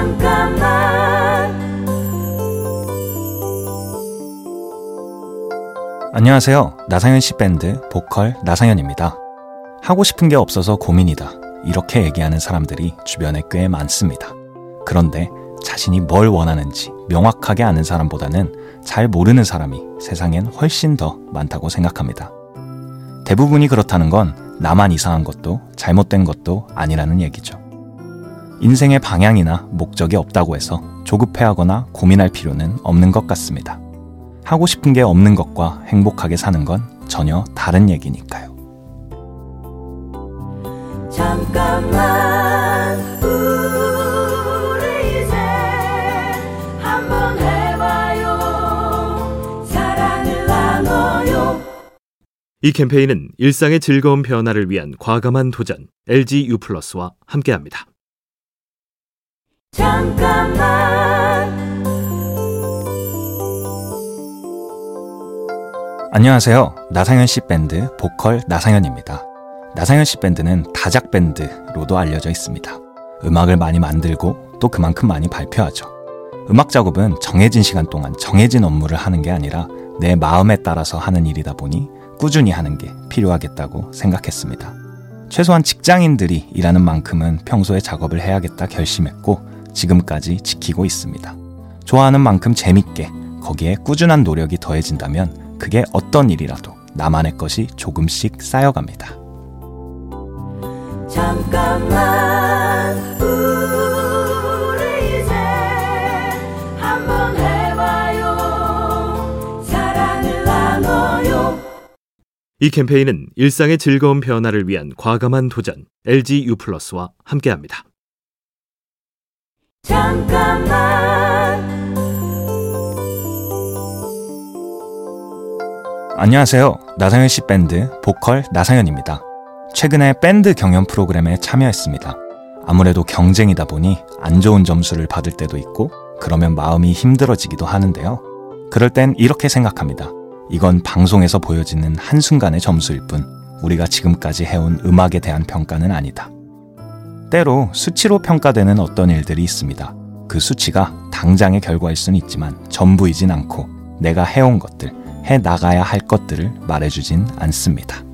잠깐만 안녕하세요. 나상현 씨 밴드 보컬 나상현입니다. 하고 싶은 게 없어서 고민이다. 이렇게 얘기하는 사람들이 주변에 꽤 많습니다. 그런데 자신이 뭘 원하는지 명확하게 아는 사람보다는 잘 모르는 사람이 세상엔 훨씬 더 많다고 생각합니다. 대부분이 그렇다는 건 나만 이상한 것도 잘못된 것도 아니라는 얘기죠. 인생의 방향이나 목적이 없다고 해서 조급해하거나 고민할 필요는 없는 것 같습니다. 하고 싶은 게 없는 것과 행복하게 사는 건 전혀 다른 얘기니까요. 잠깐만 우리 이제 한번 해봐요 사랑을 나눠요 이 캠페인은 일상의 즐거운 변화를 위한 과감한 도전 LG U+와 함께합니다. 잠깐만 안녕하세요. 나상현 씨 밴드 보컬 나상현입니다. 나상현 씨 밴드는 다작 밴드로도 알려져 있습니다. 음악을 많이 만들고 또 그만큼 많이 발표하죠. 음악 작업은 정해진 시간 동안 정해진 업무를 하는 게 아니라 내 마음에 따라서 하는 일이다 보니 꾸준히 하는 게 필요하겠다고 생각했습니다. 최소한 직장인들이 일하는 만큼은 평소에 작업을 해야겠다 결심했고 지금까지 지키고 있습니다. 좋아하는 만큼 재밌게 거기에 꾸준한 노력이 더해진다면 그게 어떤 일이라도 나만의 것이 조금씩 쌓여갑니다. 잠깐만 우리 이제 한번 해봐요 사랑을 나눠요 이 캠페인은 일상의 즐거운 변화를 위한 과감한 도전 LG U+와 함께합니다. 잠깐만 안녕하세요. 나상현 씨 밴드 보컬 나상현입니다. 최근에 밴드 경연 프로그램에 참여했습니다. 아무래도 경쟁이다 보니 안 좋은 점수를 받을 때도 있고 그러면 마음이 힘들어지기도 하는데요. 그럴 땐 이렇게 생각합니다. 이건 방송에서 보여지는 한순간의 점수일 뿐 우리가 지금까지 해온 음악에 대한 평가는 아니다. 때로 수치로 평가되는 어떤 일들이 있습니다. 그 수치가 당장의 결과일 수는 있지만 전부이진 않고 내가 해온 것들, 해 나가야 할 것들을 말해주진 않습니다.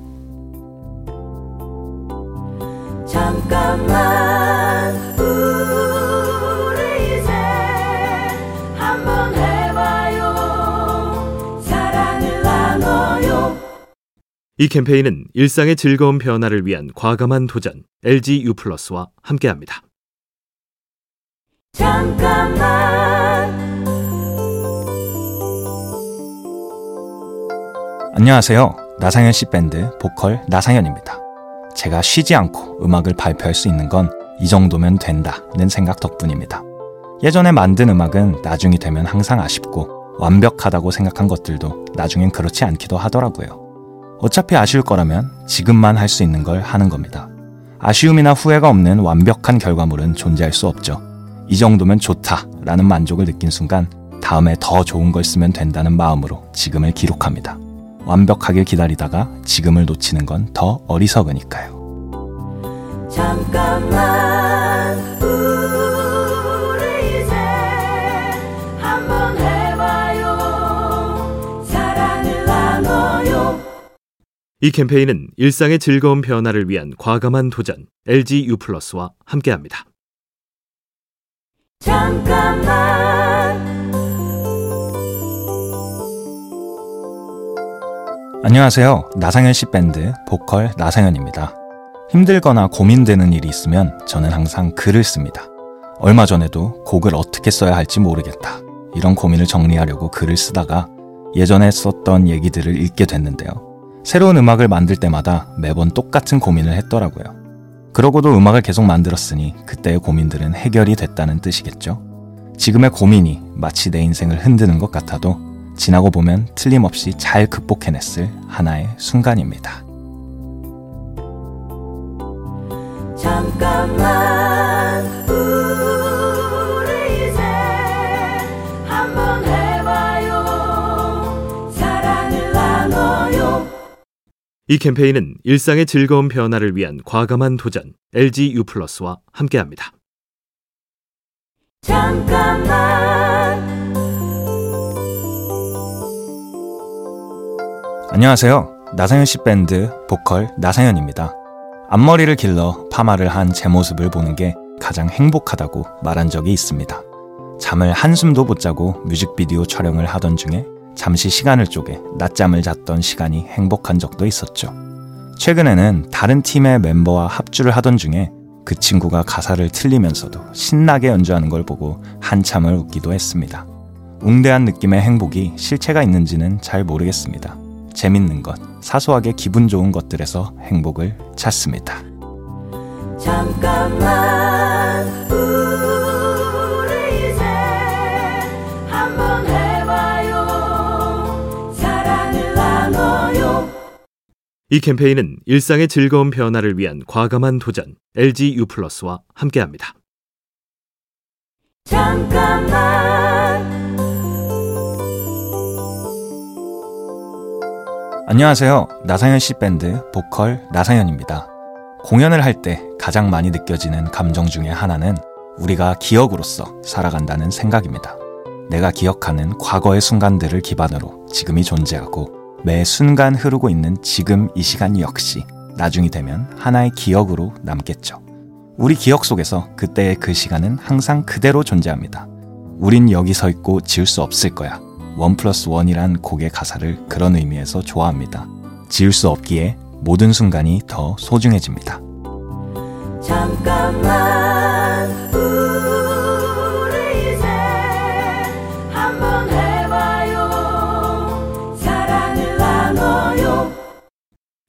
이 캠페인은 일상의 즐거운 변화를 위한 과감한 도전 LG U+와 함께합니다. 잠깐만 안녕하세요. 나상현 씨 밴드 보컬 나상현입니다. 제가 쉬지 않고 음악을 발표할 수 있는 건 이 정도면 된다는 생각 덕분입니다. 예전에 만든 음악은 나중이 되면 항상 아쉽고 완벽하다고 생각한 것들도 나중엔 그렇지 않기도 하더라고요. 어차피 아쉬울 거라면 지금만 할 수 있는 걸 하는 겁니다. 아쉬움이나 후회가 없는 완벽한 결과물은 존재할 수 없죠. 이 정도면 좋다 라는 만족을 느낀 순간 다음에 더 좋은 걸 쓰면 된다는 마음으로 지금을 기록합니다. 완벽하게 기다리다가 지금을 놓치는 건 더 어리석으니까요. 잠깐만 이 캠페인은 일상의 즐거운 변화를 위한 과감한 도전 LG U+와 함께합니다. 잠깐만 안녕하세요. 나상현 씨 밴드 보컬 나상현입니다. 힘들거나 고민되는 일이 있으면 저는 항상 글을 씁니다. 얼마 전에도 곡을 어떻게 써야 할지 모르겠다. 이런 고민을 정리하려고 글을 쓰다가 예전에 썼던 얘기들을 읽게 됐는데요. 새로운 음악을 만들 때마다 매번 똑같은 고민을 했더라고요. 그러고도 음악을 계속 만들었으니 그때의 고민들은 해결이 됐다는 뜻이겠죠. 지금의 고민이 마치 내 인생을 흔드는 것 같아도 지나고 보면 틀림없이 잘 극복해냈을 하나의 순간입니다. 잠깐만 이 캠페인은 일상의 즐거운 변화를 위한 과감한 도전 LG U+와 함께합니다. 잠깐만 안녕하세요. 나상현 씨 밴드 보컬 나상현입니다. 앞머리를 길러 파마를 한 제 모습을 보는 게 가장 행복하다고 말한 적이 있습니다. 잠을 한숨도 못 자고 뮤직비디오 촬영을 하던 중에 잠시 시간을 쪼개 낮잠을 잤던 시간이 행복한 적도 있었죠. 최근에는 다른 팀의 멤버와 합주를 하던 중에 그 친구가 가사를 틀리면서도 신나게 연주하는 걸 보고 한참을 웃기도 했습니다. 웅대한 느낌의 행복이 실체가 있는지는 잘 모르겠습니다. 재밌는 것, 사소하게 기분 좋은 것들에서 행복을 찾습니다. 잠깐만 이 캠페인은 일상의 즐거운 변화를 위한 과감한 도전 LG U+와 함께합니다. 잠깐만 안녕하세요. 나상현 씨 밴드 보컬 나상현입니다. 공연을 할 때 가장 많이 느껴지는 감정 중에 하나는 우리가 기억으로서 살아간다는 생각입니다. 내가 기억하는 과거의 순간들을 기반으로 지금이 존재하고 매 순간 흐르고 있는 지금 이 시간 역시 나중이 되면 하나의 기억으로 남겠죠. 우리 기억 속에서 그때의 그 시간은 항상 그대로 존재합니다. 우린 여기 서 있고 지울 수 없을 거야. one plus one이란 곡의 가사를 그런 의미에서 좋아합니다. 지울 수 없기에 모든 순간이 더 소중해집니다. 잠깐만 우리 이제 한번 해